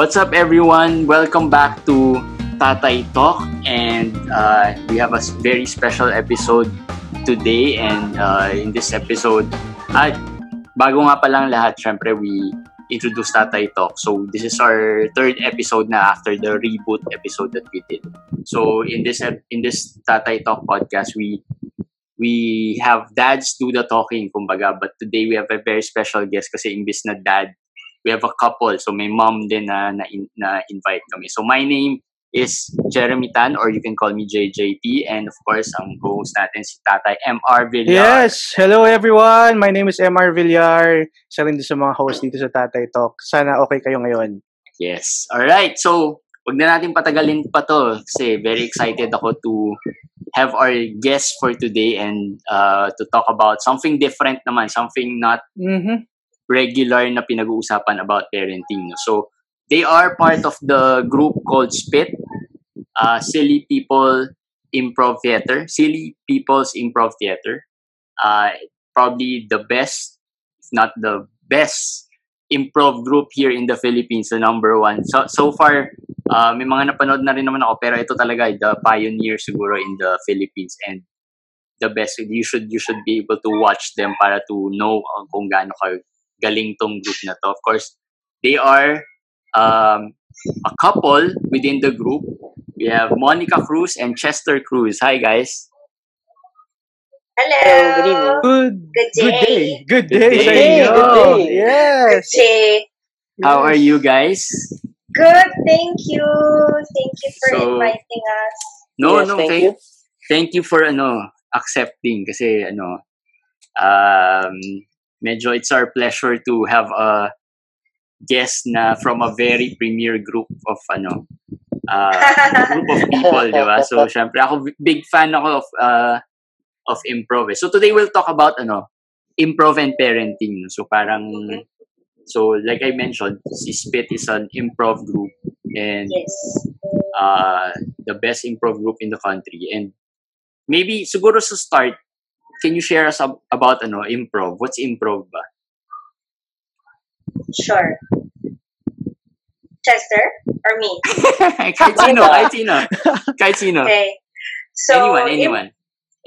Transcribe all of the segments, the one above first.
What's up, everyone? Welcome back to Tatay Talk, and uh, we have a very special episode today. And uh, in this episode, at bago nga pa lang lahat, syempre we introduce Tatay Talk. So this is our third episode na after the reboot episode that we did. So in this in this Tatay Talk podcast, we we have dads do the talking, kumbaga. But today we have a very special guest kasi imbis na dad, we have a couple. So may mom din na, na, na invite kami. So my name is Jeremy Tan or you can call me JJT and of course ang host natin si Tatay MR Villar. Yes! Hello everyone! My name is MR Villar. Isa rin sa mga host dito sa Tatay Talk. Sana okay kayo ngayon. Yes. Alright. So, wag na natin patagalin pa to kasi very excited ako to have our guest for today and uh, to talk about something different naman, something not Mm-hmm. Regular na pinag-uusapan about parenting. No? So, they are part of the group called SPIT, uh, Silly People Improv Theater. Silly People's Improv Theater. Uh, probably the best, if not the best, improv group here in the Philippines, the number one. So, so far, uh, may mga napanood na rin naman ako, pero ito talaga, the pioneer siguro in the Philippines and the best. You should you should be able to watch them para to know uh, kung gaano ka galing tong group na to. Of course, they are um, a couple within the group. We have Monica Cruz and Chester Cruz. Hi, guys. Hello. Hello, good evening. Good, Good good day. day. Good Good day day. Good day, good day. Yes. Jay. How are you guys? Good, thank you. Thank you for So- inviting us. No, Yes, no, thank thank, you. thank you for ano accepting kasi ano um medyo it's our pleasure to have a guest na from a very premier group of ano uh, group of people, di ba? So, syempre, ako, big fan ako of, uh, of improv. eh. So, today we'll talk about, ano, improv and parenting. So, parang, so, like I mentioned, si Spit is an improv group and yes. uh, the best improv group in the country. And maybe, siguro sa start, can you share us ab- about, ano, improv? What's improv ba? Sure. Chester or me? kahit sino, kahit sino. Kahit sino. Okay. So anyone, anyone.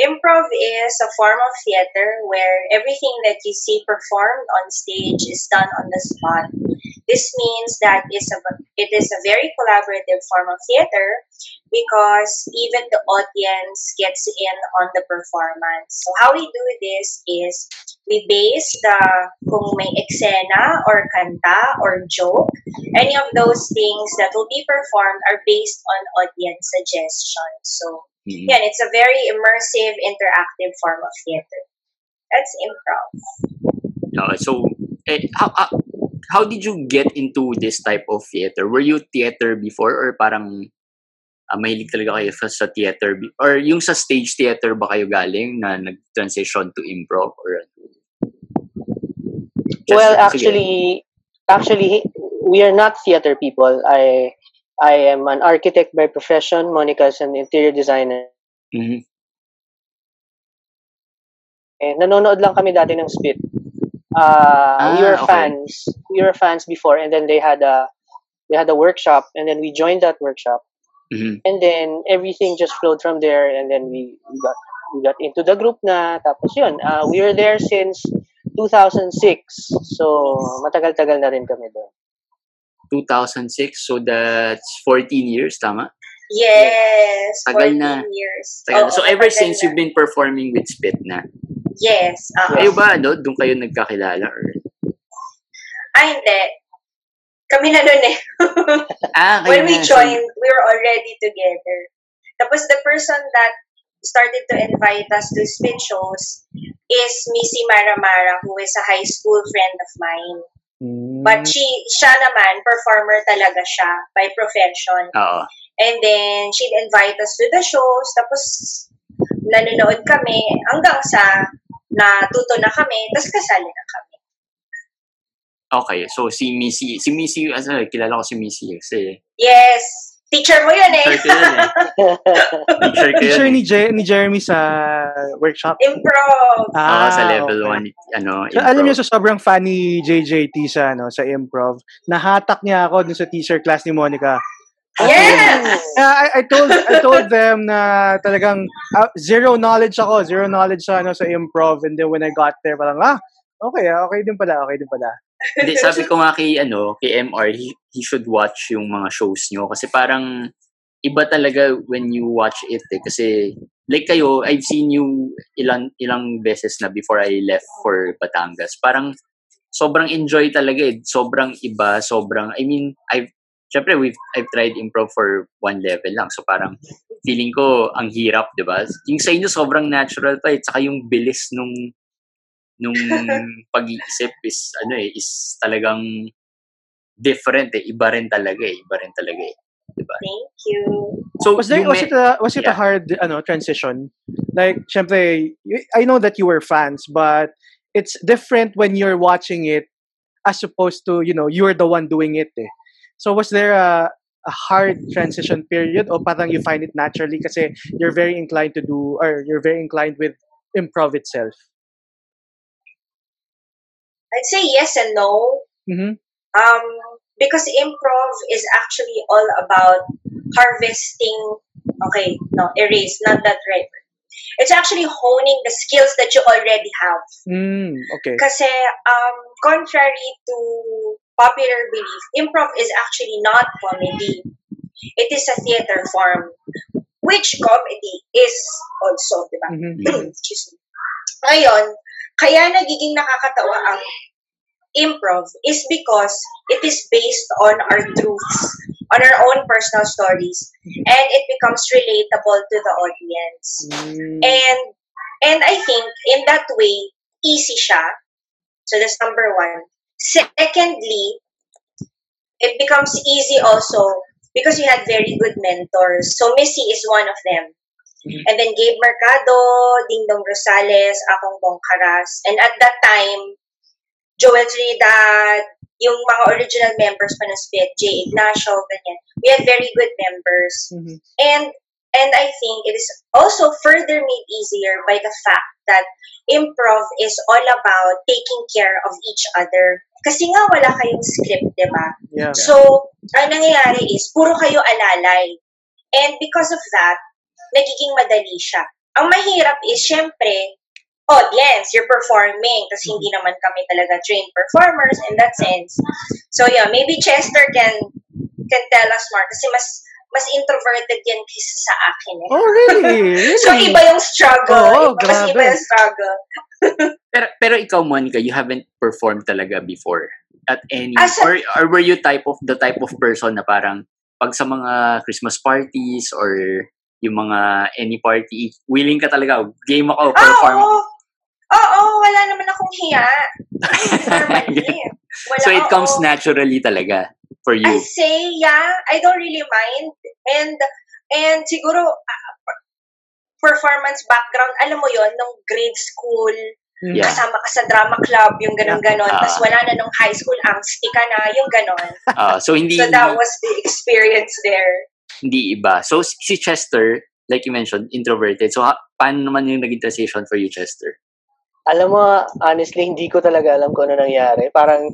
Improv is a form of theater where everything that you see performed on stage is done on the spot. This means that is a, it is a very collaborative form of theater because even the audience gets in on the performance. So how we do this is we base the kung may eksena or kanta or joke, any of those things that will be performed are based on audience suggestion. So Mhm. yeah, it's a very immersive, interactive form of theater. That's improv. Okay, so, eh, how, how, how did you get into this type of theater? Were you theater before or parang ah, mahilig talaga kayo sa, sa theater? Or yung sa stage theater ba kayo galing na nag-transition to improv? Or, Just- well, sige. actually, actually, we are not theater people. I I am an architect by profession. Monica is an interior designer. Mhm. And nanonood lang kami dati ng Spit. Uh, we Ah, were okay. fans. We were fans before, and then they had a they had a workshop, and then we joined that workshop, Mhm. and then everything just flowed from there, and then we, we got we got into the group na. Tapos yun, uh, we were there since 2006. So matagal-tagal na rin kami doon. 2006, so that's 14 years, tama? Yes, Tagal 14 na. years. Tagal. Oo, so ever since na. you've been performing with Spit na, Yes. ah. kayo ba, ano, doon kayo nagkakilala? Or... Ay, hindi. Kami na nun eh. Ah, When we na. So, joined, we were already together. Tapos the person that started to invite us to spit shows is Missy Mara Mara, who is a high school friend of mine. Mm. But she, siya naman, performer talaga siya by profession. Oo. And then, she'd invite us to the shows. Tapos, nanonood kami hanggang sa natuto na kami. Tapos, kasali na kami. Okay, so si Missy, si Missy, ano, kilala ko si Missy kasi Yes. Teacher mo yun eh. Teacher ko yun eh. Teacher yun. Teacher eh. ni, Je- ni Jeremy sa workshop. Improv. Oo, sa level okay. 1, ano, So, alam niyo, improv. sa sobrang funny JJT sa, ano, sa improv, nahatak niya ako dun sa teacher class ni Monica. Yes! Yeah, I, I told I told them na talagang ah, zero knowledge ako, zero knowledge sa ano sa improv and then when I got there parang ah okay ah, okay din pala, okay din pala. Hindi, sabi ko nga kay, ano, kay MR, he, he should watch yung mga shows nyo. Kasi parang, iba talaga when you watch it eh. Kasi, like kayo, I've seen you ilang, ilang beses na before I left for Batangas. Parang, sobrang enjoy talaga eh. Sobrang iba, sobrang, I mean, I've, syempre, we've, I've tried improv for one level lang. So parang, feeling ko, ang hirap, di ba? Yung sa inyo, sobrang natural pa eh. Tsaka yung bilis nung, nung pag-iisip is, ano eh, is talagang different eh. Iba rin talaga eh. Iba rin talaga eh. Di ba? Thank you. So, Was there was it a was it a Yeah. hard ano transition? Like syempre y- I know that you were fans but it's different when you're watching it as opposed to, you know, you're the one doing it eh. So was there a a hard transition period or parang you find it naturally kasi you're very inclined to do or you're very inclined with improv itself? I'd say yes and no. Mhm. Um, because improv is actually all about harvesting. Okay, no, erase, not that right. It's actually honing the skills that you already have. Mm, okay. Kasi, um, contrary to popular belief, improv is actually not comedy. It is a theater form, which comedy is also, di ba? Mhm. Excuse me. Ngayon, kaya nagiging nakakatawa ang improv is because it is based on our truths, on our own personal stories, and it becomes relatable to the audience. Mm, And and I think in that way, easy siya. So that's number one. Secondly, it becomes easy also because you had very good mentors. So Missy is one of them. Mhm. And then Gabe Mercado, Ding Dong Rosales, Akong Bongkaras. And at that time, Joel Trinidad, yung mga original members pa ng SPIT, J. Ignacio, ganyan. We had very good members. mhm. And and I think it is also further made easier by the fact that improv is all about taking care of each other. Kasi nga wala kayong script, di ba? Yeah. So, ang nangyayari is, puro kayo alalay. And because of that, nagiging madali siya. Ang mahirap is, syempre, audience, you're performing. Kasi hindi naman kami talaga trained performers in that sense. So, yeah, maybe Chester can can tell us more. Kasi mas mas introverted yan kaysa sa akin. Eh. Oh, really? really? So, iba yung struggle. Oo, iba, mas grabe. iba yung struggle. Pero, pero ikaw, Monica, you haven't performed talaga before at any, As a- or, or were you type of, the type of person na parang, pag sa mga Christmas parties or yung mga any party, willing ka talaga, game ako, Ah, perform. oo. Oo, wala naman akong hiya. Wala, so it comes oo. naturally talaga for you. I say, yeah, I don't really mind. And, and siguro, ah, performance background, alam mo yon nung grade school, Mhm. Yeah. kasama ka sa drama club, yung ganon-ganon. Ah. Tapos wala na nung high school, angsty ka na, yung ganon. Ah, so hindi So that was the experience there. Hindi iba. So si Chester, like you mentioned, introverted. So ha, paano naman yung naging transition for you, Chester? Alam mo, honestly, hindi ko talaga alam kung ano nangyari. Parang,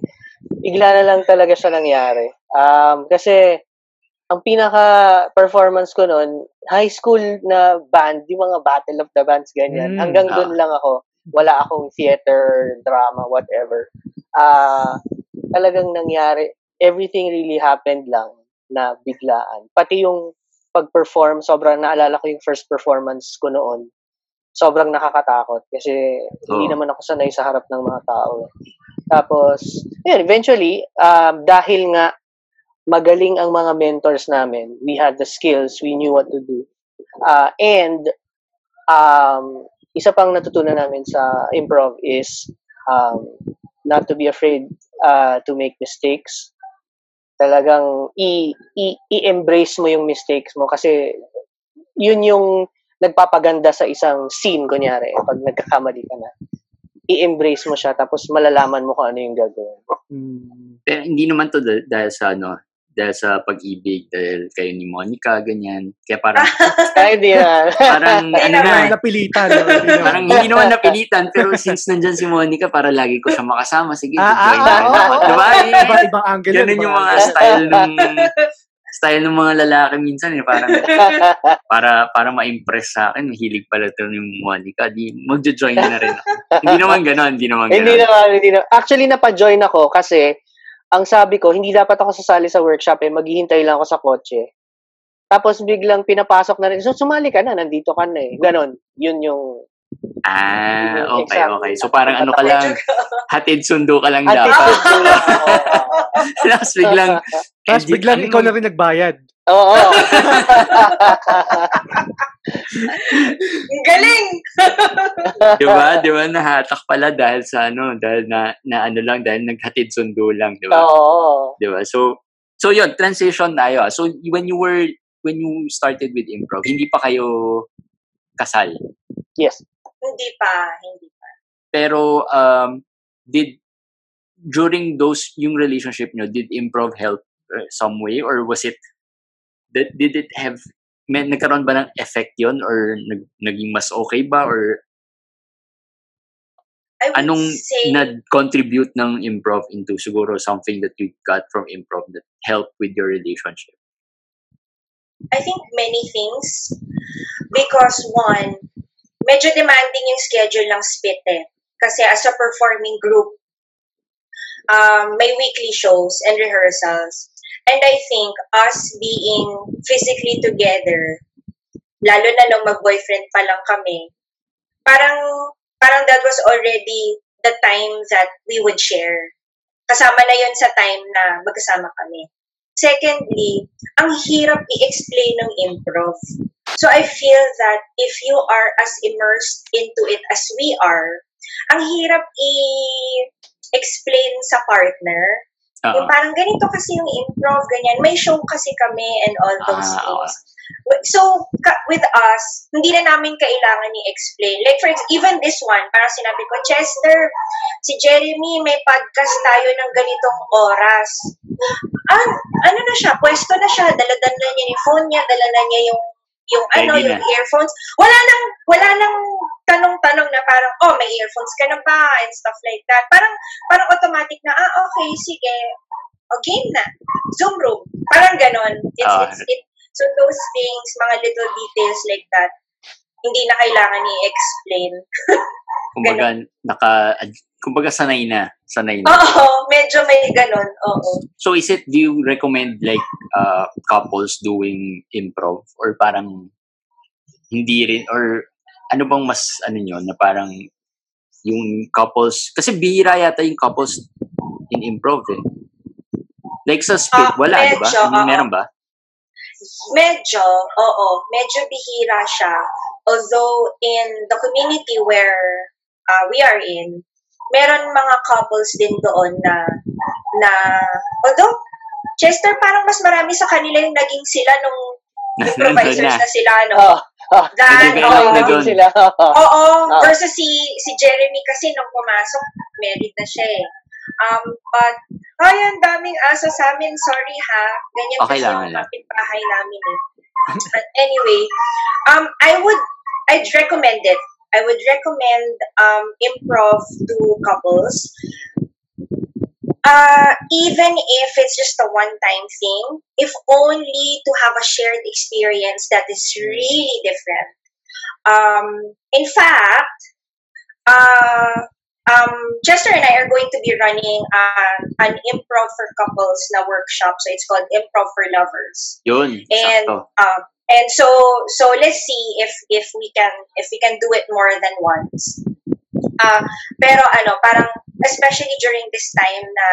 bigla na lang talaga siya nangyari. Um, kasi, ang pinaka-performance ko noon, high school na band, yung mga Battle of the Bands, ganyan. Mm, Hanggang ah. doon lang ako. Wala akong theater, drama, whatever. Ah, talagang nangyari, everything really happened lang na biglaan. Pati yung pag-perform, sobrang naalala ko yung first performance ko noon. Sobrang nakakatakot kasi hindi Oo. naman ako sanay sa harap ng mga tao. Tapos, yun, eventually, um, dahil nga magaling ang mga mentors namin, we had the skills, we knew what to do. Uh, and, um, isa pang natutunan namin sa improv is um, not to be afraid uh, to make mistakes. Talagang i- i- i-embrace mo yung mistakes mo kasi yun yung nagpapaganda sa isang scene, kunyari, pag nagkakamali ka na. I-embrace mo siya, tapos malalaman mo kung ano yung gagawin. Mm. Pero hindi naman to dah- dahil sa ano, dahil sa pag-ibig, dahil kayo ni Monica, ganyan. Kaya parang, Ay, hindi na. parang, ano Hindi na, napilitan. Hindi parang hindi naman napilitan, pero since nandyan si Monica, para lagi ko siya makasama, sige, Ah, ah, join na rin ah, ako. ah, Diba? ah, Eh, Iba-ibang angle. yun, Ganun ibang yung mga style ng style ng mga lalaki minsan eh parang para para ma-impress sa akin hilig pala to ni Monica di magjo-join na rin ako. hindi naman ganoon hindi naman hindi ganoon naman, hindi naman. Actually, napa-join ako kasi ang sabi ko, hindi dapat ako sasali sa workshop eh, maghihintay lang ako sa kotse. Tapos biglang pinapasok na rin. So, sumali ka na, nandito ka na eh. Ganon. Yun yung... ah okay Exam. okay so parang ano ka lang hatid sundo ka lang Hatid dapat sundo tapos biglang Tapos biglang ikaw na rin nagbayad. Oo. Ang galing! di ba di ba nahatak pala dahil sa ano dahil na, na ano lang dahil naghatid sundo lang di ba Oo. Di ba? So, so yun, transition tayo. So, when you were, when you started with improv, hindi pa kayo kasal. Yes. Hindi pa, hindi pa. Pero, um, did, during those, yung relationship nyo, did improv help uh, some way? Or was it, did, did it have, may, nagkaroon ba ng effect yon Or nag, naging mas okay ba? Or anong say, nag-contribute ng improv into siguro something that you got from improv that helped with your relationship? I think many things. Because one, medyo demanding yung schedule ng spit eh. Kasi as a performing group, um, may weekly shows and rehearsals. And I think us being physically together, lalo na nung mag-boyfriend pa lang kami, parang, parang that was already the time that we would share. Kasama na yun sa time na magkasama kami. Secondly, ang hirap i-explain ng improv. So I feel that if you are as immersed into it as we are, ang hirap i-explain sa partner. Oo. Yung parang ganito kasi yung improv, ganyan. May show kasi kami and all those Ah, things. So, ka- with us, hindi na namin kailangan i-explain. Like, for even this one, parang sinabi ko, Chester, si Jeremy, may podcast tayo ng ganitong oras. Ah, ano na siya, pwesto na siya, daladala na niya yung phone niya, dala na niya yung yung ano, Ready yung na. earphones. Wala nang, wala nang tanong-tanong na parang, oh, may earphones ka na ba? And stuff like that. Parang, parang automatic na, ah, okay, sige. O, game na. Zoom room. Parang ganon. It's, Ah. it's, it, so those things, mga little details like that, hindi na kailangan i-explain. Kumbaga, naka, kumbaga sanay na. Sanay na. Oo, medyo may ganon. Oo. So is it, do you recommend like uh, couples doing improv? Or parang hindi rin? Or ano bang mas ano nyo na parang yung couples, kasi bihira yata yung couples in improv eh. Like sa spit, Ah, wala, di ba? meron ba? Medyo, oo, medyo bihira siya. Although in the community where uh, we are in, meron mga couples din doon na, na, although, Chester, parang mas marami sa kanila yung naging sila nung improvisers na. na sila, no? Oh, oh. Than, Nag-develop oo. na doon. sila. Oo, Ah. versus si si Jeremy kasi nung pumasok, married na siya eh. Um, but, ay, ang daming aso sa amin. Sorry ha. Ganyan Okay kasi lang, yung kapitbahay namin eh. But anyway, um, I would, I'd recommend it. I would recommend um, improv to couples. Uh, even if it's just a one-time thing, if only to have a shared experience that is really different. Um, in fact, uh, um, Chester and I are going to be running uh, an improv for couples na workshop. So it's called Improv for Lovers. Yun, And and so so let's see if if we can if we can do it more than once. Uh, pero ano, parang especially during this time na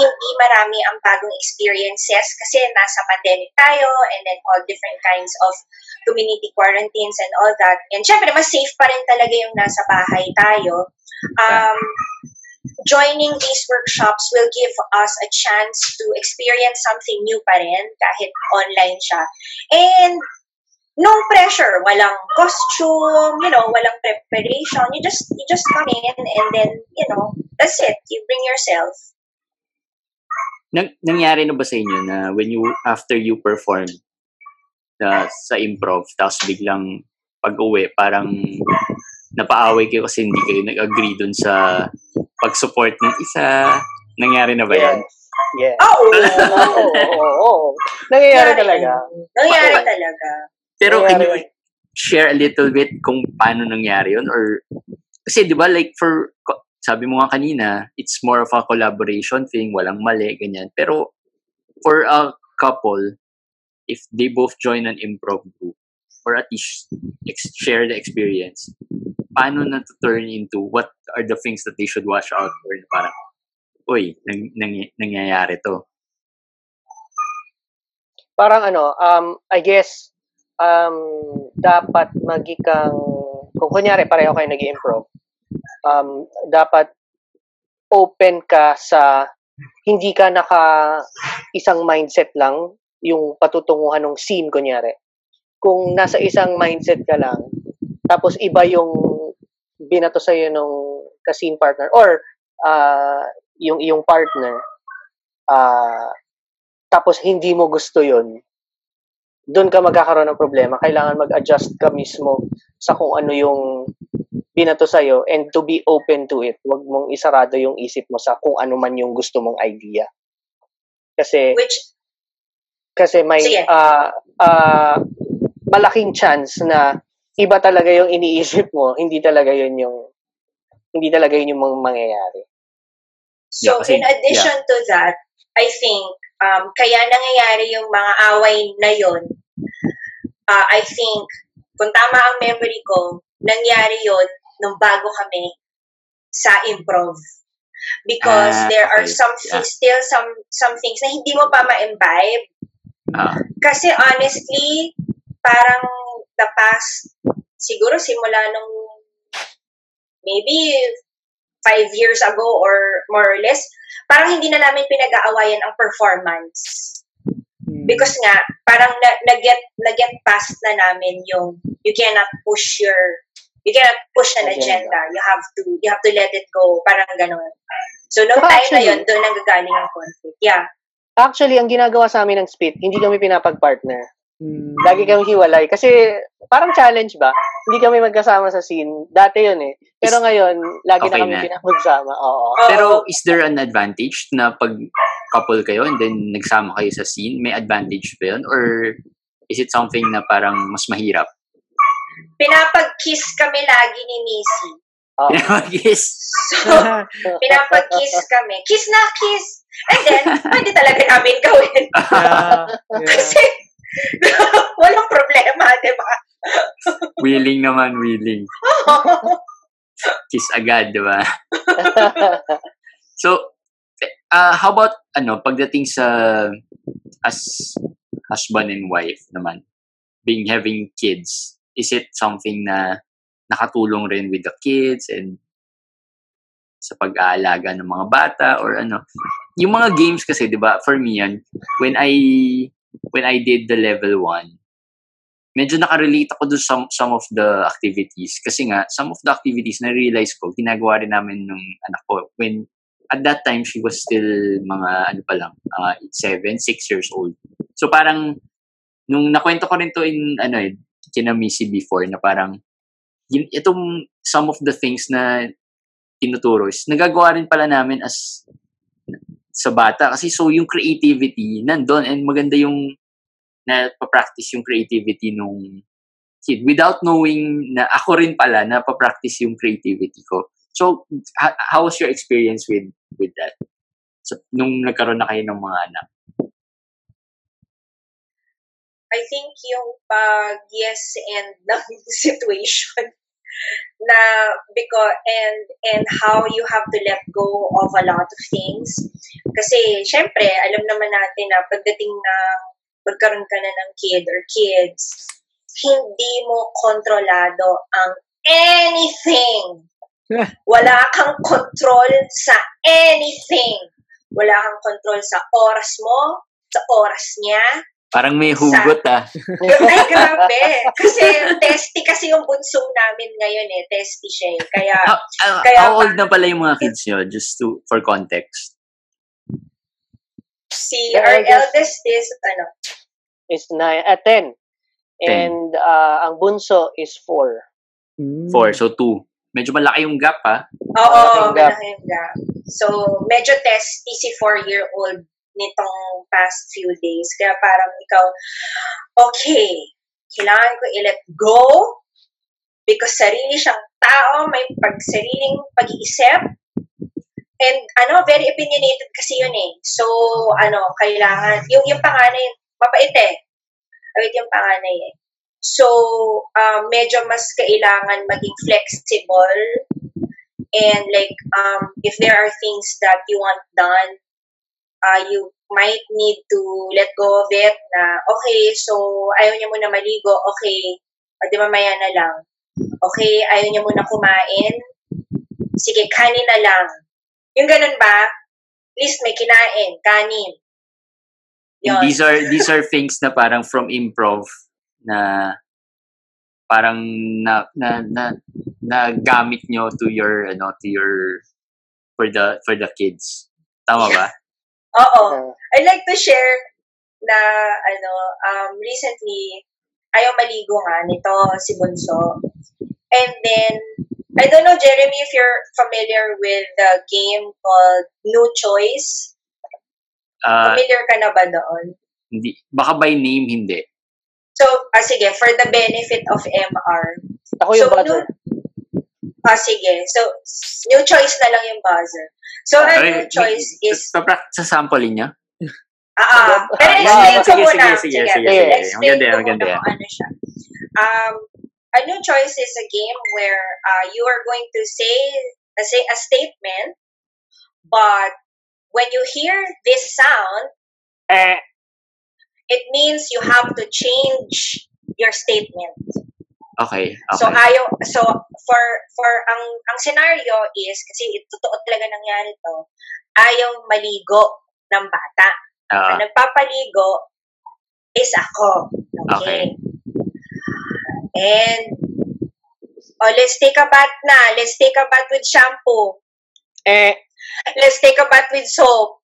hindi marami ang bagong experiences kasi nasa pandemic tayo and then all different kinds of community quarantines and all that. And syempre, mas safe pa rin talaga yung nasa bahay tayo. Um, joining these workshops will give us a chance to experience something new pa rin kahit online siya. And no pressure, walang costume, you know, walang preparation. You just you just come in and then, you know, that's it. You bring yourself. Nang, nangyari na ba sa inyo na when you, after you perform na sa improv, tapos biglang pag-uwi, parang napaaway kayo kasi hindi kayo nag-agree dun sa pag-support ng isa. Nangyari na ba yan? Yes. Oo. Oo, oo, oo, oo. Nangyayari talaga. Nangyari talaga. Pero can you share a little bit kung paano nangyari yun? Or, kasi di ba like for, sabi mo nga kanina, it's more of a collaboration thing, walang mali, ganyan. Pero for a couple, if they both join an improv group, or at least ex- share the experience, paano na to turn into what are the things that they should watch out for? na Parang, nang, nang, nangyayari to. Parang ano, um, I guess, um, dapat magikang, kung kunyari pareho kayo nag improv um, dapat open ka sa, hindi ka naka isang mindset lang, yung patutunguhan ng scene, kunyari. Kung nasa isang mindset ka lang, tapos iba yung binato sa'yo nung ka-scene partner, or uh, yung iyong partner, uh, tapos hindi mo gusto yun, doon ka magkakaroon ng problema. Kailangan mag-adjust ka mismo sa kung ano yung binato sa'yo and to be open to it. Huwag mong isarado yung isip mo sa kung ano man yung gusto mong idea. Kasi Which, kasi may ah ah, malaking chance na iba talaga yung iniisip mo, hindi talaga yun yung hindi talaga yun yung mga mangyayari. so Yeah, kasi- in addition to that, I think, um, kaya nangyayari yung mga away na yon uh, I think, kung tama ang memory ko, nangyari yon nung bago kami sa improv. Because Ah, there are okay. some Yeah. still some some things na hindi mo pa ma-imbibe Ah, Kasi honestly, parang the past, siguro simula nung maybe five years ago or more or less, parang hindi na namin pinag-aawayan ang performance. Hmm. Because nga, parang na, na-get, na-get past na namin yung you cannot push your you cannot push an Agenda. agenda. You have to you have to let it go. Parang ganun. So, nung Saka time na yun, doon nanggagaling ang conflict. Yeah. Actually, ang ginagawa sa amin ng spit, hindi kami pinapag-partner. Hmm. Lagi kami hiwalay. Kasi parang challenge ba? Hindi kami magkasama sa scene. Dati yun eh. Pero Is- ngayon, lagi Okay na kami na. pinapagsama. Oo. Pero is there an advantage na pag couple kayo and then nagsama kayo sa scene? May advantage ba yun? Or is it something na parang mas mahirap? pinapag-kiss kami lagi ni Missy. Oo. Pinapag-kiss. So, pinapag-kiss kami. Kiss na kiss! And then, pwede talaga namin gawin. yeah, yeah. Kasi, walang problema, di ba? willing naman, willing. Kiss agad, di ba? So, uh, how about, ano, pagdating sa as husband and wife naman, being having kids, is it something na nakatulong rin with the kids and sa pag-aalaga ng mga bata or ano? Yung mga games kasi, di ba, for me yan, when I, when I did the level 1, medyo nakarelate ako dun some, some of the activities. Kasi nga, some of the activities na realize ko, ginagawa rin namin ng anak ko. When, at that time, she was still mga, ano pa lang, uh, seven, six years old. So parang, nung nakwento ko rin to in, ano eh, kina Missy before, na parang, yun, itong some of the things na tinuturo is, nagagawa rin pala namin as sa bata. Kasi so yung creativity nandun and maganda yung na pa-practice yung creativity nung kid without knowing na ako rin pala na pa-practice yung creativity ko. So, ha- how was your experience with with that? So, nung nagkaroon na kayo ng mga anak? I think yung pag yes and ng situation na because and and how you have to let go of a lot of things. Kasi syempre alam naman natin na pagdating ng pagkaroon ka na ng kid or kids hindi mo kontrolado ang anything. Wala kang control sa anything. Wala kang control sa oras mo sa oras niya Parang may hugot ah. ay, grabe. Kasi testy kasi yung bunso namin ngayon eh. Testy siya eh. Kaya, How, ah, Kaya how pa- old na pala yung mga kids nyo? Just to, for context. Si The our eldest- eldest is, ano, Is 9, at 10. And uh, ang bunso is 4. Mm. Four, so two. Medyo malaki yung gap, ha? Oo, Malaking gap. malaking gap. So, medyo testy si four-year-old nitong past few days. Kaya parang ikaw, okay, kailangan ko i-let go because sarili siyang tao, may pagsariling pag-iisip. And ano, very opinionated kasi yun eh. So, ano, kailangan, yung, yung panganay, mabait eh. Mabait yung panganay eh. So, um, medyo mas kailangan maging flexible and like um, if there are things that you want done, uh, you might need to let go of it na, okay, so ayaw niya muna maligo, okay, o di mamaya na lang. Okay, ayaw niya muna kumain, sige, kanin na lang. Yung ganun ba? At least may kinain, kanin. Yun. These are these are things na parang from improv na parang na na na, na gamit nyo to your ano to your for the for the kids. Tama ba? Oo. Uh, I'd like to share na ano um recently ayaw maligo nga nito si Bunso. And then I don't know Jeremy if you're familiar with the game called No Choice. Ah, Familiar ka na ba doon? hindi baka by name hindi. So, ah, sige, for the benefit of MR. ako yung so, buzzer. No, ah, sige. So, new choice na lang yung buzzer. So, our new choice is, Paprak sa sample niya. ah, ah, pero Ah, explain ko sige, muna. sige, sige, sige, sige. Explain Maganda yan, ko maganda muna yan. kung ano siya. Um, a new choice is a game where uh, you are going to say, uh, say a statement, but when you hear this sound, Eh, it means you have to change your statement. Okay, okay. So ayaw so for for ang ang scenario is kasi ito totoo talaga nangyari to. Ayaw maligo ng bata. Ah, Ang nagpapaligo is ako. Okay. Okay. And oh, let's take a bath na. Let's take a bath with shampoo. eh, Let's take a bath with soap.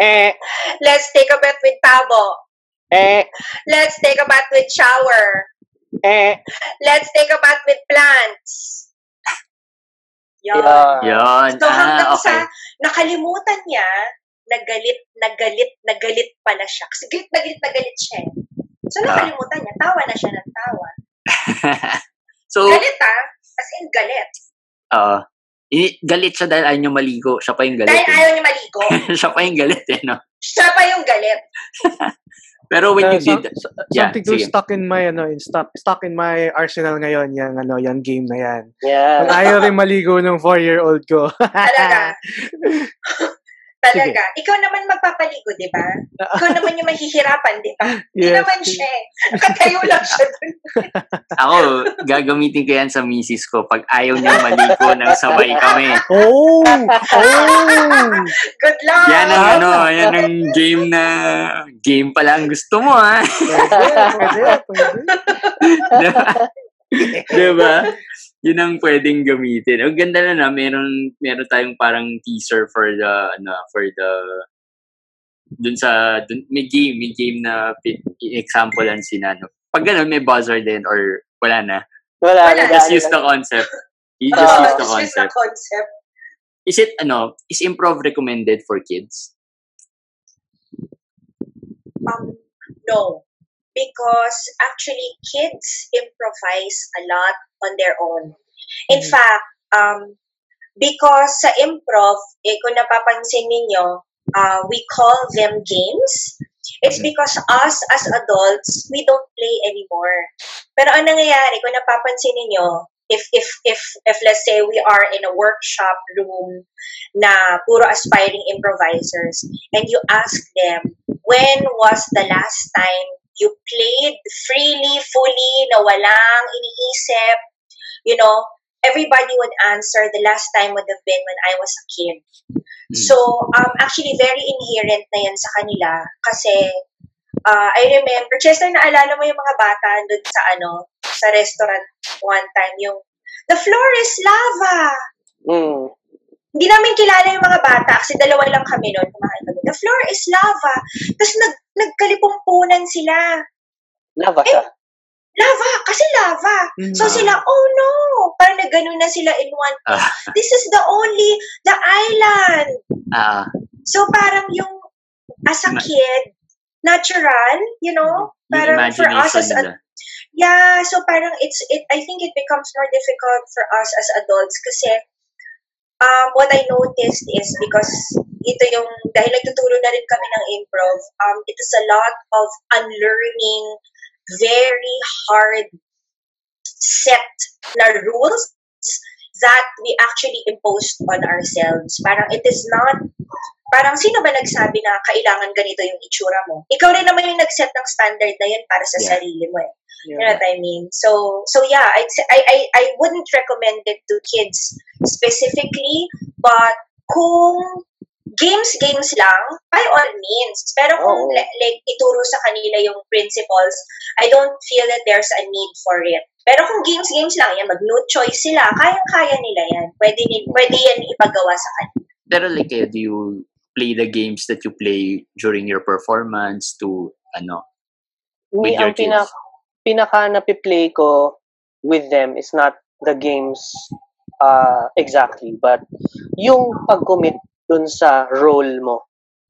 eh, Let's take a bath with tabo. eh, Let's take a bath with shower. Eh. Let's take a bath with plants. Yan. Yeah. yun. So hanggang Ah, okay. sa nakalimutan niya, nagalit, nagalit, nagalit pala siya. Kasi galit na galit na galit siya eh. So Ah. nakalimutan niya, tawa na siya ng tawa. so, Galit ah, as in galit. Oo. I- galit siya dahil ayaw niya maligo. Siya pa yung galit. Dahil eh. ayaw niya maligo. siya pa yung galit eh, no? siya pa yung galit. Pero when Uh, you some- did, so- Yeah, something to stuck in my ano, in stuck, stuck in my arsenal ngayon, yung ano, yung game na yan. Yeah. Ayaw rin maligo ng 4-year-old ko. Talaga. Talaga. Ikaw naman magpapaligo, di ba? Ikaw naman yung mahihirapan, di ba? Hindi Yes. naman siya eh. Nakatayo lang siya dun. ako, gagamitin ko yan sa misis ko pag ayaw niya maligo nang sabay kami. oh! Oh! Good luck! Yan ang ano, yan ang game na game pala ang gusto mo ha. Pwede, pwede, pwede. diba? diba? Yun ang pwedeng gamitin. Ang ganda na na, meron, meron tayong parang teaser for the, ano, for the, dun sa, dun, may game, may game na pi- examplean si Nano. Pag ganun, may buzzer din or wala na. Wala, Wala. wala. Just use the concept. You just Ah. use the Just use the concept. concept. Is it, ano, is improv recommended for kids? Um, no. Because actually, kids improvise a lot on their own. In Mhm. fact, um, because sa improv, eh, kung napapansin ninyo, uh, we call them games. It's because us as adults, we don't play anymore. Pero ang nangyayari, kung napapansin ninyo, if if if if let's say we are in a workshop room na puro aspiring improvisers and you ask them when was the last time you played freely fully na walang iniisip. You know everybody would answer the last time would have been when I was a kid. So um actually very inherent na yan sa kanila kasi uh, I remember Chester naalala mo yung mga bata doon sa ano sa restaurant one time yung the floor is lava. Mm. Hindi namin kilala yung mga bata kasi dalawa lang kami noon kumain kami. The floor is lava. Tapos nag, nagkalipumpunan sila. Lava siya. Lava! Kasi lava! Mhm. So sila, oh no! Parang nagganon na sila in one. Ah. This is the only, the island! Ah, So parang yung, as a kid, natural, you know? Parang for us as a. Yeah, so parang it's it I think it becomes more difficult for us as adults kasi um what I noticed is because ito yung dahil nagtuturo na rin kami ng improv, um it is a lot of unlearning very hard set na rules that we actually imposed on ourselves. Parang it is not parang sino ba nagsabi na kailangan ganito yung itsura mo? Ikaw rin naman yung nag-set ng standard na yun para sa Yeah. sarili mo eh. You know Yeah. what I mean? So, so yeah, I'd say, I, I, I wouldn't recommend it to kids specifically, but kung games, games lang, by all means. Pero kung Oo. li- like, ituro sa kanila yung principles, I don't feel that there's a need for it. Pero kung games, games lang, yan, mag-no choice sila, kayang-kaya nila yan. Pwede, ni- pwede yan ipagawa sa kanila. Pero like, eh, do you play the games that you play during your performance to, ano, with your ang pinak kids? Pinaka napiplay ko with them is not the games uh, exactly, but yung pag-commit dun sa role mo.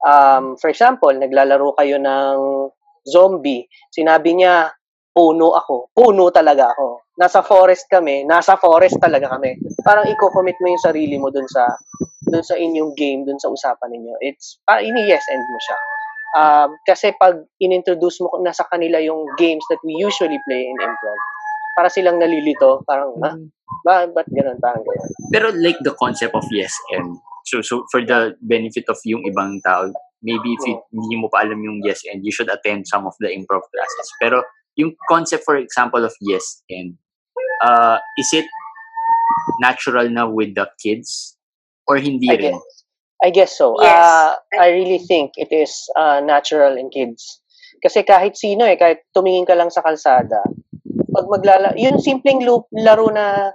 Um, for example, naglalaro kayo ng zombie. Sinabi niya, puno ako. Puno talaga ako. Nasa forest kami. Nasa forest talaga kami. Parang i-commit mo yung sarili mo dun sa dun sa inyong game, dun sa usapan ninyo. It's, parang ini-yes end mo siya. Um, kasi pag inintroduce mo na sa kanila yung games that we usually play in improv, para silang nalilito, parang, ah, Mhm. ba, ba't ganun, parang ganun. Pero like the concept of yes and so so for the benefit of yung ibang tao, maybe if you, hindi mo pa alam yung yes and you should attend some of the improv classes. Pero yung concept for example of yes and uh is it natural na with the kids or hindi I rin? guess, I guess so. Yes. Uh, I really think it is uh, natural in kids. Kasi kahit sino eh, kahit tumingin ka lang sa kalsada, pag maglala, yung simpleng loop, laro na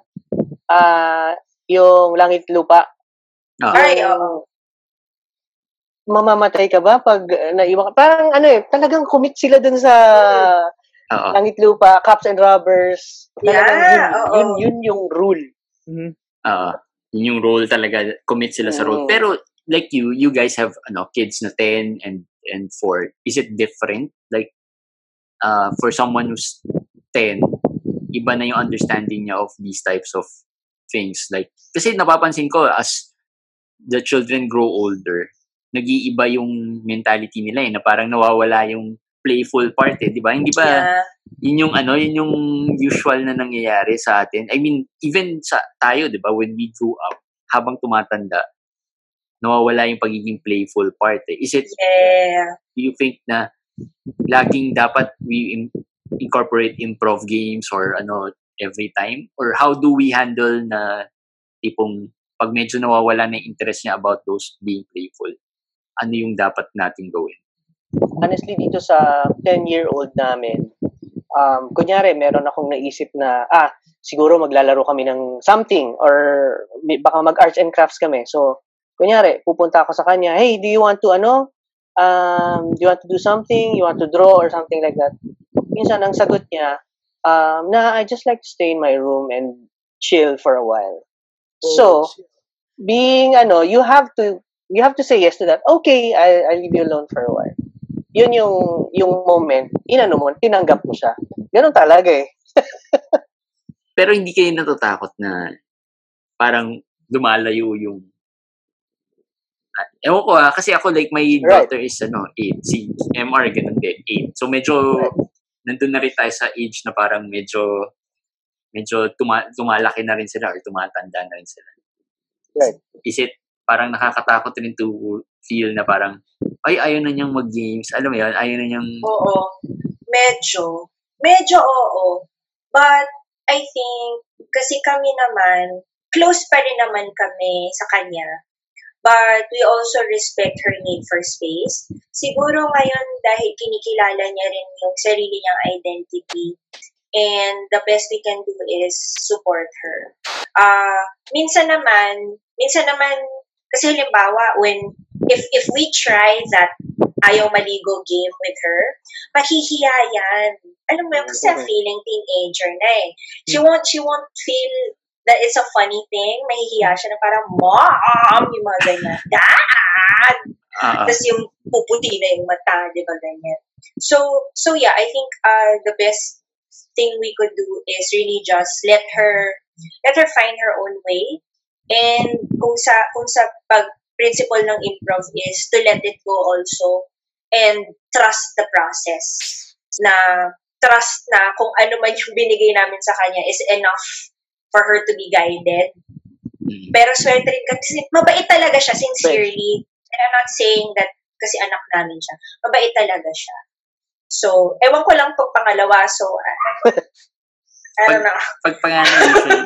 ah yung langit lupa, Ah, Ay, oo. mamamatay ka ba pag uh, naiwan ka? Parang ano eh, talagang commit sila dun sa oo. langit lupa, cops and robbers. Talagang Yeah, yun, yun, yun yung rule. Mhm. Oo. Yun yung role talaga, commit sila sa role. Mm. Pero like you, you guys have ano kids na 10 and and 4. Is it different? Like uh for someone who's 10, iba na yung understanding niya of these types of things. Like kasi napapansin ko as the children grow older, nag-iiba yung mentality nila eh, na parang nawawala yung playful part eh, di ba? Hindi ba Yeah. yun yung ano, yun yung usual na nangyayari sa atin. I mean, even sa tayo, 'di ba, when we grew up, habang tumatanda, nawawala yung pagiging playful part. Eh. Is it Yeah. do you think na laging dapat we in- incorporate improv games or ano every time or how do we handle na tipong pag medyo nawawala na yung interest niya about those being playful ano yung dapat natin gawin honestly dito sa 10-year-old namin, um, kunyari, meron akong naisip na, ah, siguro maglalaro kami ng something or may- baka mag-arts and crafts kami. So, kunyari, pupunta ako sa kanya, hey, do you want to, ano, um, do you want to do something? You want to draw or something like that? Minsan, ang sagot niya, um, na, I just like to stay in my room and chill for a while. So, being ano, you have to you have to say yes to that. Okay, I I'll leave you alone for a while. Yun yung yung moment, inano mo, tinanggap mo siya. Ganun talaga eh. pero hindi kayo natatakot na parang lumalayo yung ewan ko ah, kasi ako like my Right. daughter is ano, 8. Si MR ganun din, 8. So medyo Right. nandun na rin tayo sa age na parang medyo medyo tuma- tumalaki na rin sila or tumatanda na rin sila. Right. Is it parang nakakatakot rin to feel na parang ay ayaw na niyang mag-games. Alam mo yun, ayaw na niyang Oo. Medyo. Medyo oo. But, I think, kasi kami naman, close pa rin naman kami sa kanya. But we also respect her need for space. Siguro ngayon dahil kinikilala niya rin yung sarili niyang identity and the best we can do is support her. Ah, minsan naman, minsan naman Kasi halimbawa, when, if, if we try that ayaw maligo game with her, mahihiya yan. Alam mo yun, kasi Okay. feeling teenager na eh. She won't, she won't feel that it's a funny thing. Mahihiya siya na parang, mom, yung mga ganyan. Dad! Ah. Tapos yung puputi na yung mata, di ba ganyan. So, so yeah, I think uh, the best thing we could do is really just let her, let her find her own way. And kung sa, kung sa pag principle ng improv is to let it go also and trust the process na trust na kung ano man yung binigay namin sa kanya is enough for her to be guided. Mm. Pero swerte rin kasi mabait talaga siya sincerely. And I'm not saying that kasi anak namin siya. Mabait talaga siya. So, ewan ko lang pag pangalawa. So, uh, I don't know. Pag panganay usually,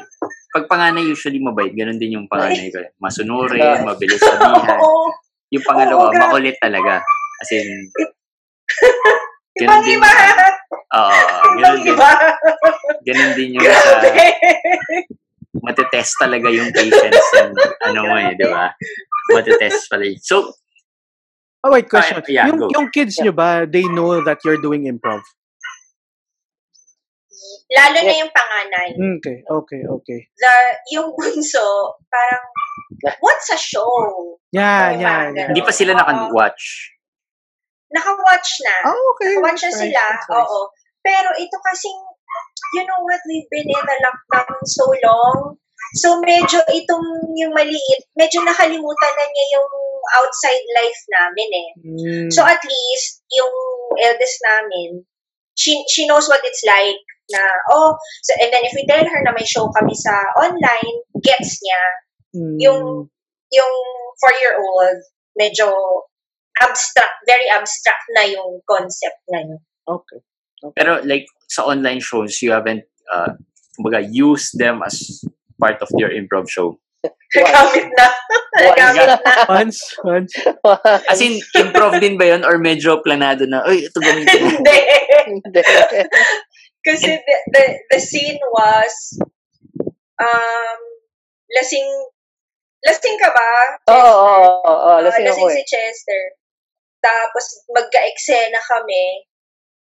pag panganay usually mabait, ganun din yung panganay ko. Masunurin, mabilis sabihan. Oo. Yung pangalawa, grabe. makulit talaga. As in, ganun din. Oo, ganun din. iba. Ganun din yung sa, matetest talaga yung patience and ano mo eh, di ba? Matetest pala. yun. So, Oh, wait, question. Ah, yeah, yung, go. yung kids nyo ba, they know that you're doing improv? Lalo na yung panganay. Hmm, Okay, okay, okay. The, yung bunso, parang, what's a show? Yan, Diba? yan, yan. hindi pa sila naka-watch. Naka-watch na. Oh, okay. Naka-watch na sila. nice, nice. Oo. Pero ito kasing, you know what, we've been in a lockdown so long. So medyo itong yung maliit, medyo nakalimutan na niya yung outside life namin eh. Mm, So at least, yung eldest namin, she, she knows what it's like na, oh, so, and then if we tell her na may show kami sa online, gets niya. mm, yung- Yung four-year-old, medyo abstract, very abstract na yung concept na yun. Okay. Pero like, sa online shows, you haven't, uh, kumbaga, used them as part of your improv show. Nagamit na. Nagamit na. Once, once. As in, improv din ba yun? Or medyo planado na, uy, ito gamitin mo. Hindi. Hindi. Kasi the, the, the scene was, um, lasing, lasing ka ba? Oo, oo, oo, Lasing ako lasing eh. si Chester. Tapos, magka-eksena kami.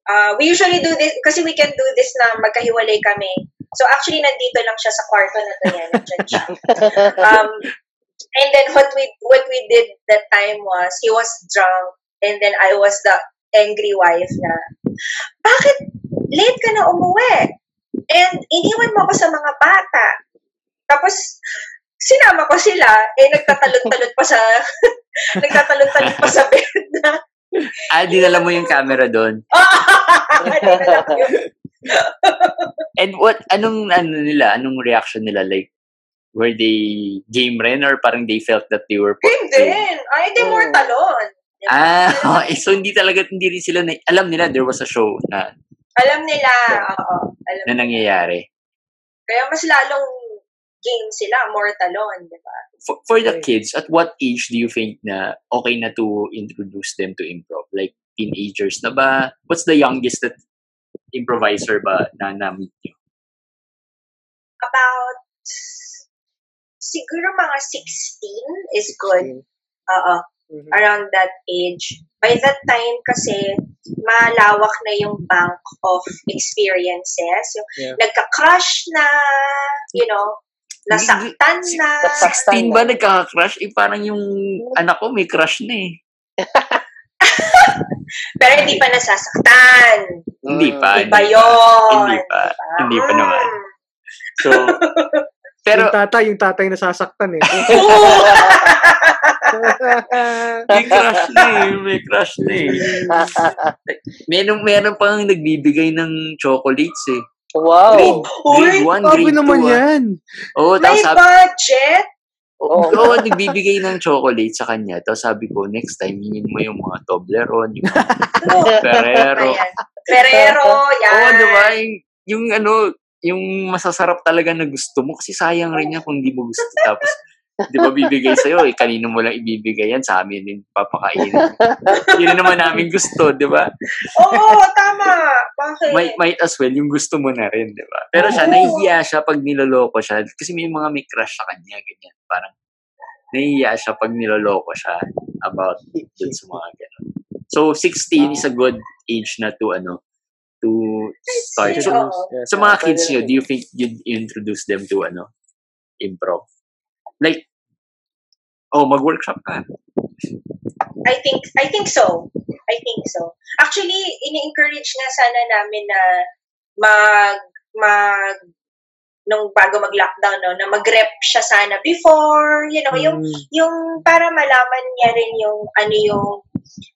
Ah, we usually do this, kasi we can do this na magkahiwalay kami. So, actually, nandito lang siya sa kwarto na to yan. Siya. um, and then, what we, what we did that time was, he was drunk, and then I was the angry wife na, bakit late ka na umuwi? And iniwan mo ako sa mga bata. Tapos, sinama ko sila, eh, nagtatalon-talon pa sa, nagtatalon-talon pa sa bed na, Ah, dinala mo yung camera doon. And what, anong, ano nila, anong reaction nila? Like, were they game rin or parang they felt that they were Game din. Ay, di more Mm. talon. Ah, okay. So, hindi talaga, hindi rin sila, na, alam nila there was a show na, Alam nila, oo. Alam na nangyayari. Kaya mas lalong game sila, more talon, di ba? For, for the kids, at what age do you think na okay na to introduce them to improv? Like, teenagers na ba? What's the youngest that improviser ba na na-meet nyo? About, siguro mga 16 is good. Oo. Mhm. around that age. By that time kasi, malawak na yung bank of experiences. Yung Yeah. nagka-crush na, you know, nasaktan na. Nasaktan. 16 ba nagkaka-crush? Eh, parang yung anak ko may crush na eh. Pero hindi pa nasasaktan. Hindi pa. Hindi pa. yun. Hindi pa. Hindi pa naman. So, pero yung tatay, yung tatay nasasaktan eh. Oo. may crush na eh. May crush na eh. Meron, meron pang nagbibigay ng chocolates eh. Wow. Grade, grade Uy, 1, Sabi grade 2. naman ah. yan. Oo, May tapos sabi, budget? Oo. Oo, nagbibigay ng chocolate sa kanya. Tapos sabi ko, next time, hingin mo yung mga Toblerone, yung mga Ferrero. Ferrero, yan. Oo, di ba? Yung, yung ano, yung masasarap talaga na gusto mo. Kasi sayang rin yan kung di mo gusto. Tapos, di ba bibigay sa'yo, eh, kanino mo lang ibibigay yan, sa amin din papakainin. Yun naman namin gusto, di ba? Oo, tama. Bakit? Might, might as well, yung gusto mo na rin, di ba? Pero siya, nahihiya siya pag niloloko siya. Kasi may mga may crush sa kanya, ganyan. Parang, nahihiya siya pag niloloko siya about dun sa mga ganun. So, 16 is a good age na to, ano, to start. So, sa mga ah, kids nyo, do you think you'd introduce them to, ano, improv? Like, oh, mag-workshop ka. I think I think so. I think so. Actually, ini-encourage nga sana namin na mag mag nung bago mag-lockdown no, na mag-rep siya sana before, you know, yung Mm, yung para malaman niya rin yung ano yung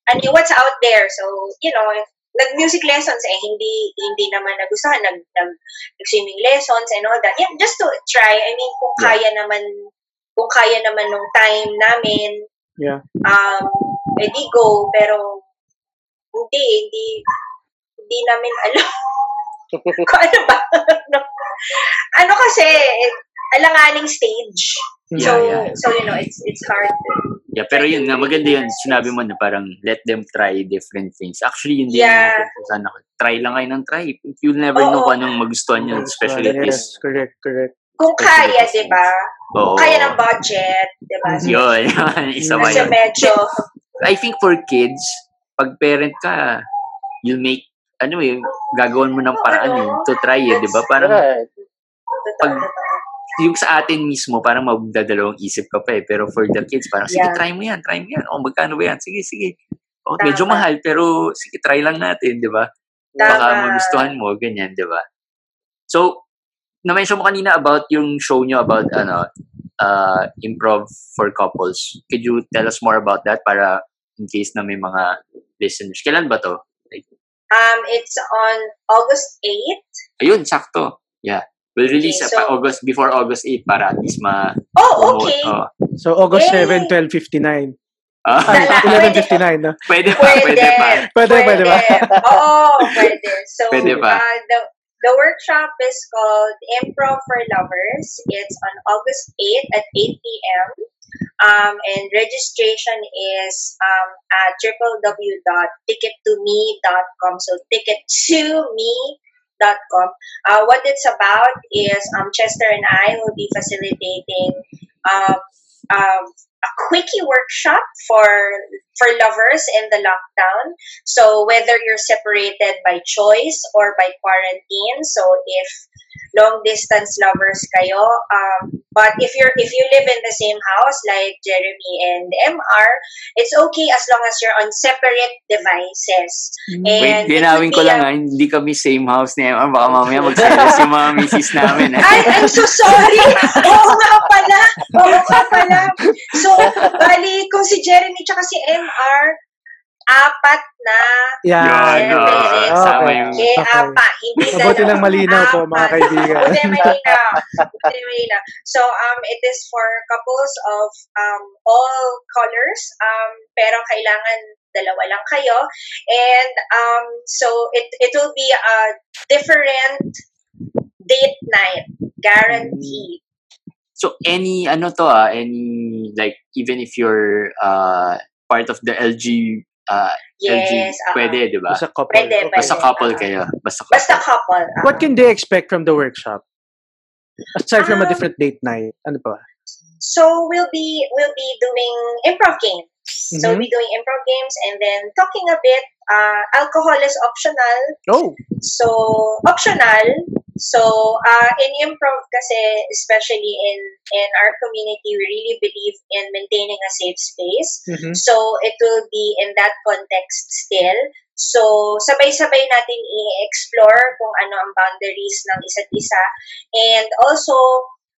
ano yung what's out there. So, you know, nag-music lessons eh hindi hindi naman nagustuhan nag nag swimming lessons and all that. Yeah, just to try. I mean, kung Yeah. kaya naman kung kaya naman nung time namin Yeah. um, edi go, pero hindi, hindi, hindi namin alam kung ano ba. ano, ano kasi, alanganing stage. Mm. So, Yeah, yeah. so you know, it's it's hard. Yeah, pero yun nga, maganda yun. Sinabi mo na parang let them try different things. Actually, yun din Yeah. yung sana ko. Try lang kayo ng try. You'll never know Oo. kung anong magustuhan nyo, especially at this. Yes, correct, correct. Kung Especially kaya, di ba? Oo. Kaya ng budget, di ba? So, Yun, yun. Isa ba yun? medyo, I think for kids, pag parent ka, you'll make, ano eh, gagawin mo ng paraan eh, to try eh, di ba? Parang, Right. Pag- yung sa atin mismo, parang magdadalawang isip ka pa eh. Pero for the kids, parang, sige, Yeah. try mo yan, try mo yan. O, magkano ba yan? Sige, sige. O, medyo Tama. mahal, pero sige, try lang natin, di ba? Baka magustuhan mo, ganyan, di ba? So, na-mention mo kanina about yung show nyo about, ano, uh, improv for couples. Could you tell us more about that para in case na may mga listeners? Kailan ba to? Um, it's on August 8. Ayun, sakto. Yeah. We'll release Okay, uh, pa so- August, before August 8 para at least ma Oh, okay. Oh. So, August Yay! 7, 12.59. Ah, Ay, Dala- 11.59, no? pwede pa, pwede, pa. Pwede, pwede ba? Oo, pwede. So, Pwede pa. uh, the, the workshop is called Improv for Lovers. It's on August 8 at 8 p.m. Um, and registration is um, at www.tickettome.com. So, tickettome.com. Uh, what it's about is um, Chester and I will be facilitating um, um, a quickie workshop for for lovers in the lockdown. So whether you're separated by choice or by quarantine, so if long distance lovers kayo, um, but if you're if you live in the same house like Jeremy and MR, it's okay as long as you're on separate devices. Wait, And it linawin would ko lang a- ah, hindi kami same house ni Emma. Baka mamaya magsilas yung mga misis namin. ah. Ay, I'm so sorry! Oo nga pala! Oo nga pala! So, bali, kung si Jeremy tsaka si MR, apat na Yes, oo, yes. sama Okay. yung... Okay. apa, hindi Mabuti dalawa. lang malinaw po, mga Apat. kaibigan. Mabuti lang malinaw. Mabuti lang malinaw. So, um, it is for couples of um, all colors, um, pero kailangan dalawa lang kayo. And um, so, it, it will be a different date night, guaranteed. So, any, ano to ah, any, like, even if you're uh, part of the LG, uh, LG, Yes, uh-uh. pwede, di ba? Basta couple. Pwede, Okay. Basta pwede. couple uh-uh. kayo. Basta couple. Basta couple. uh-uh. What can they expect from the workshop? Aside from a Um, different date night, ano pa? So we'll be we'll be doing improv games. So we'll be doing improv games and then talking a bit. Uh, alcohol is optional. Oh, So optional. So uh, in improv kasi, especially in in our community, we really believe in maintaining a safe space. mhm. So it will be in that context still. So sabay-sabay natin i-explore kung ano ang boundaries ng isa't isa and also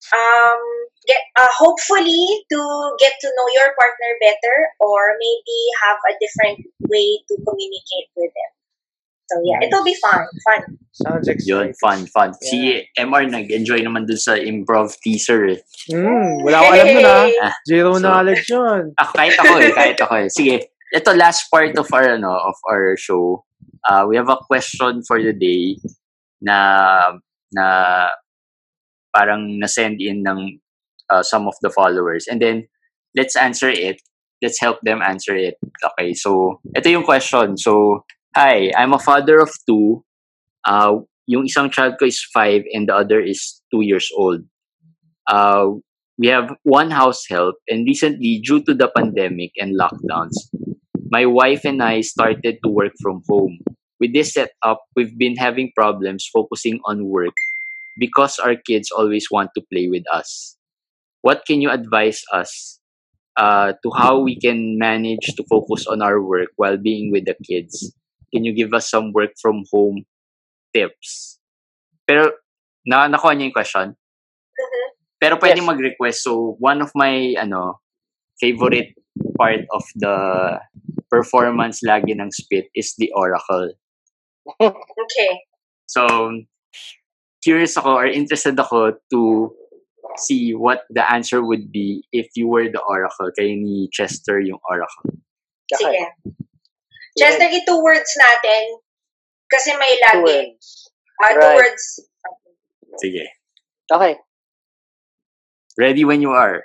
um get uh, hopefully to get to know your partner better or maybe have a different way to communicate with them. So yeah, it'll be fun, fun. sounds Yun, exciting. fun, fun. Si MR nag-enjoy naman dun sa improv teaser eh. Mm, wala akong alam nun ah. Ah, Zero So- knowledge yun. Ako, kahit ako eh, kahit ako eh. Sige, ito last part of our ano of our show. Uh, we have a question for the day na na parang na-send in ng uh, some of the followers. And then, let's answer it. Let's help them answer it. Okay, so, ito yung question. So, hi, I'm a father of two. Uh, yung isang child ko is five and the other is two years old. Uh, we have one house help, and recently, due to the pandemic and lockdowns, my wife and I started to work from home. With this setup, we've been having problems focusing on work because our kids always want to play with us. What can you advise us uh, to how we can manage to focus on our work while being with the kids? Can you give us some work from home tips? Pero, na nakuha niyo yung question? Mhm. Pero pwede Yes. mag-request. So, one of my, ano, favorite part of the performance lagi ng spit is the oracle. Okay. So, curious ako or interested ako to see what the answer would be if you were the oracle. Kayo ni Chester yung oracle. Sige. Chester, i-two words natin. Kasi may Two lagi. words. Ah, two Right. words. Sige. Okay. Ready when you are.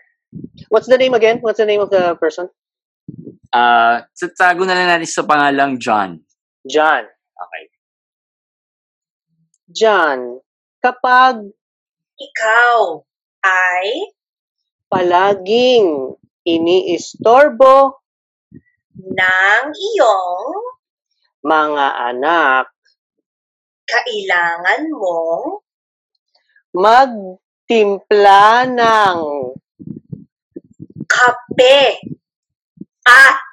What's the name again? What's the name of the person? Uh, sa tago na lang natin sa pangalang John. John. Okay. John, kapag Ikaw ay palaging iniistorbo ng iyong mga anak, kailangan mong magtimpla ng kape at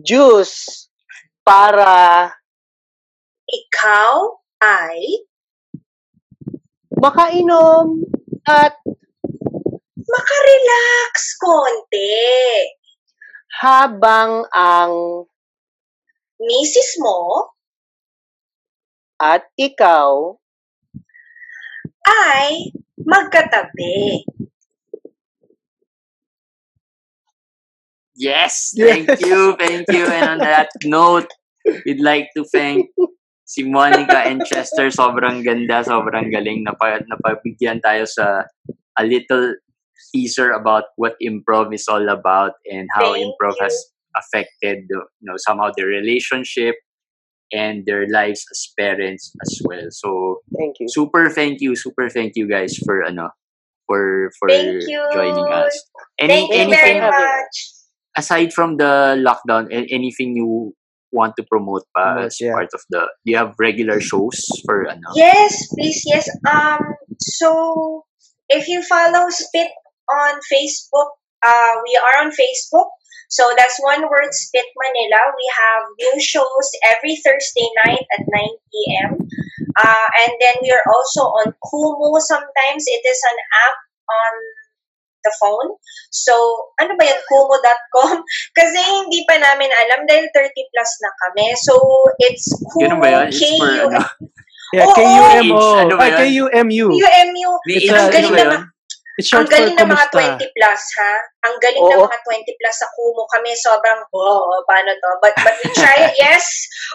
juice para ikaw ay makainom at makarelax konti. habang ang Misis mo at ikaw ay magkatabi. Yes! Thank you, thank you. And on that note, we'd like to thank si Monica and Chester. Sobrang ganda, sobrang galing. Napa, napabigyan tayo sa a little teaser about what improv is all about and how Thank improv you. has affected you know somehow their relationship and their lives as parents as well. So thank you. super thank you, super thank you guys for ano for for Thank you. joining us. Any Thank you anything very much. aside from the lockdown, anything you want to promote pa as yeah. part of the? Do you have regular shows for ano? Yes, please, yes. Um, so if you follow Spit on Facebook, uh, we are on Facebook. So that's one word, Spit Manila. We have new shows every Thursday night at 9 p.m. Uh, and then we are also on Kumu. Sometimes it is an app on the phone. So, ano ba yan? Kumu.com? Kasi hindi pa namin alam dahil 30 plus na kami. So, it's Yun Kumu. ba yun? It's for K-U- ano? Yeah, Oo. K-U-M-O. Ano ba Ay, yun? K-U-M-U. UMU. May It's ang galing ba na yun? It's Ang short for galing ng mga kumusta. 20 plus, ha? Ang galing ng mga 20 plus sa Kumu kami. Sobrang, oh, paano to? But, but we try it, yes.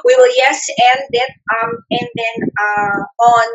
We will, yes, end it. Um, and then, uh, on,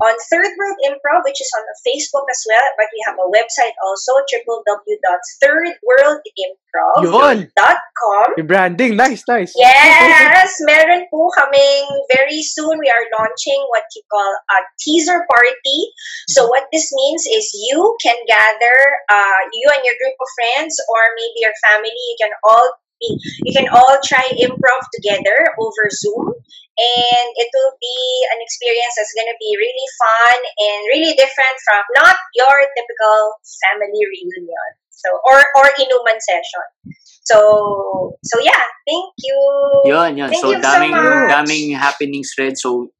on Third World Improv, which is on Facebook as well, but we have a website also, www.thirdworldimprov.com. Yung branding. Nice, nice. Yes, meron po kaming very soon we are launching what you call a teaser party. So what this means is you can gather uh, you and your group of friends or maybe your family. You can all you can all try improv together over Zoom, and it will be an experience that's going to be really fun and really different from not your typical family reunion. So or or inuman session. So so yeah, thank you. Yun, yun. Thank so, you so daming, much. daming happenings red. So,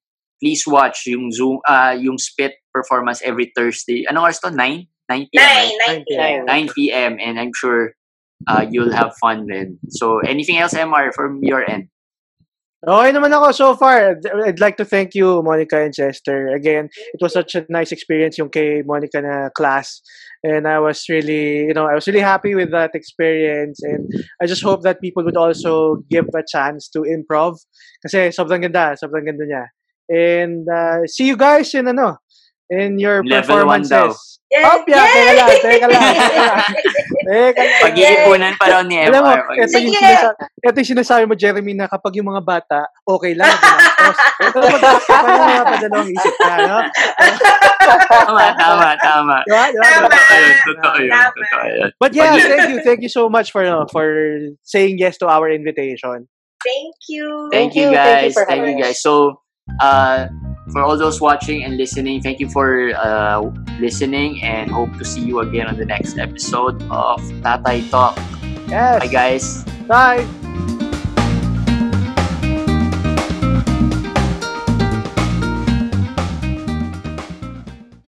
please watch yung Zoom, uh, yung Spit performance every Thursday. Anong oras to? 9? 9 p.m. Nine, right? nine p.m. 9 p.m. And I'm sure uh, you'll have fun then. So, anything else, MR, from your end? Okay naman ako so far. I'd like to thank you, Monica and Chester. Again, it was such a nice experience yung kay Monica na class. And I was really, you know, I was really happy with that experience. And I just hope that people would also give a chance to improv. Kasi sobrang ganda, sobrang ganda niya. And uh, see you guys in ano, in your Level performances. Oh, yeah, teka lang, teka lang, teka lang. Teka lang. Pag-iipunan pa raw ni MR. Alam mo, ito yung, Sige. sinasa- ito yung sinasabi mo, Jeremy, na kapag yung mga bata, okay lang, pag parang mga padalawang isip ka, no? tama, tama, tama. Diba? Diba? Tama. Totoo yun, totoo yun, Tama. totoo yun. But yeah, thank you, thank you so much for no, for saying yes to our invitation. Thank you. Thank Thank you you, thank you guys. Thank you guys. So, uh, for all those watching and listening, thank you for uh, listening and hope to see you again on the next episode of Tatay Talk. Yes. Bye guys. Bye.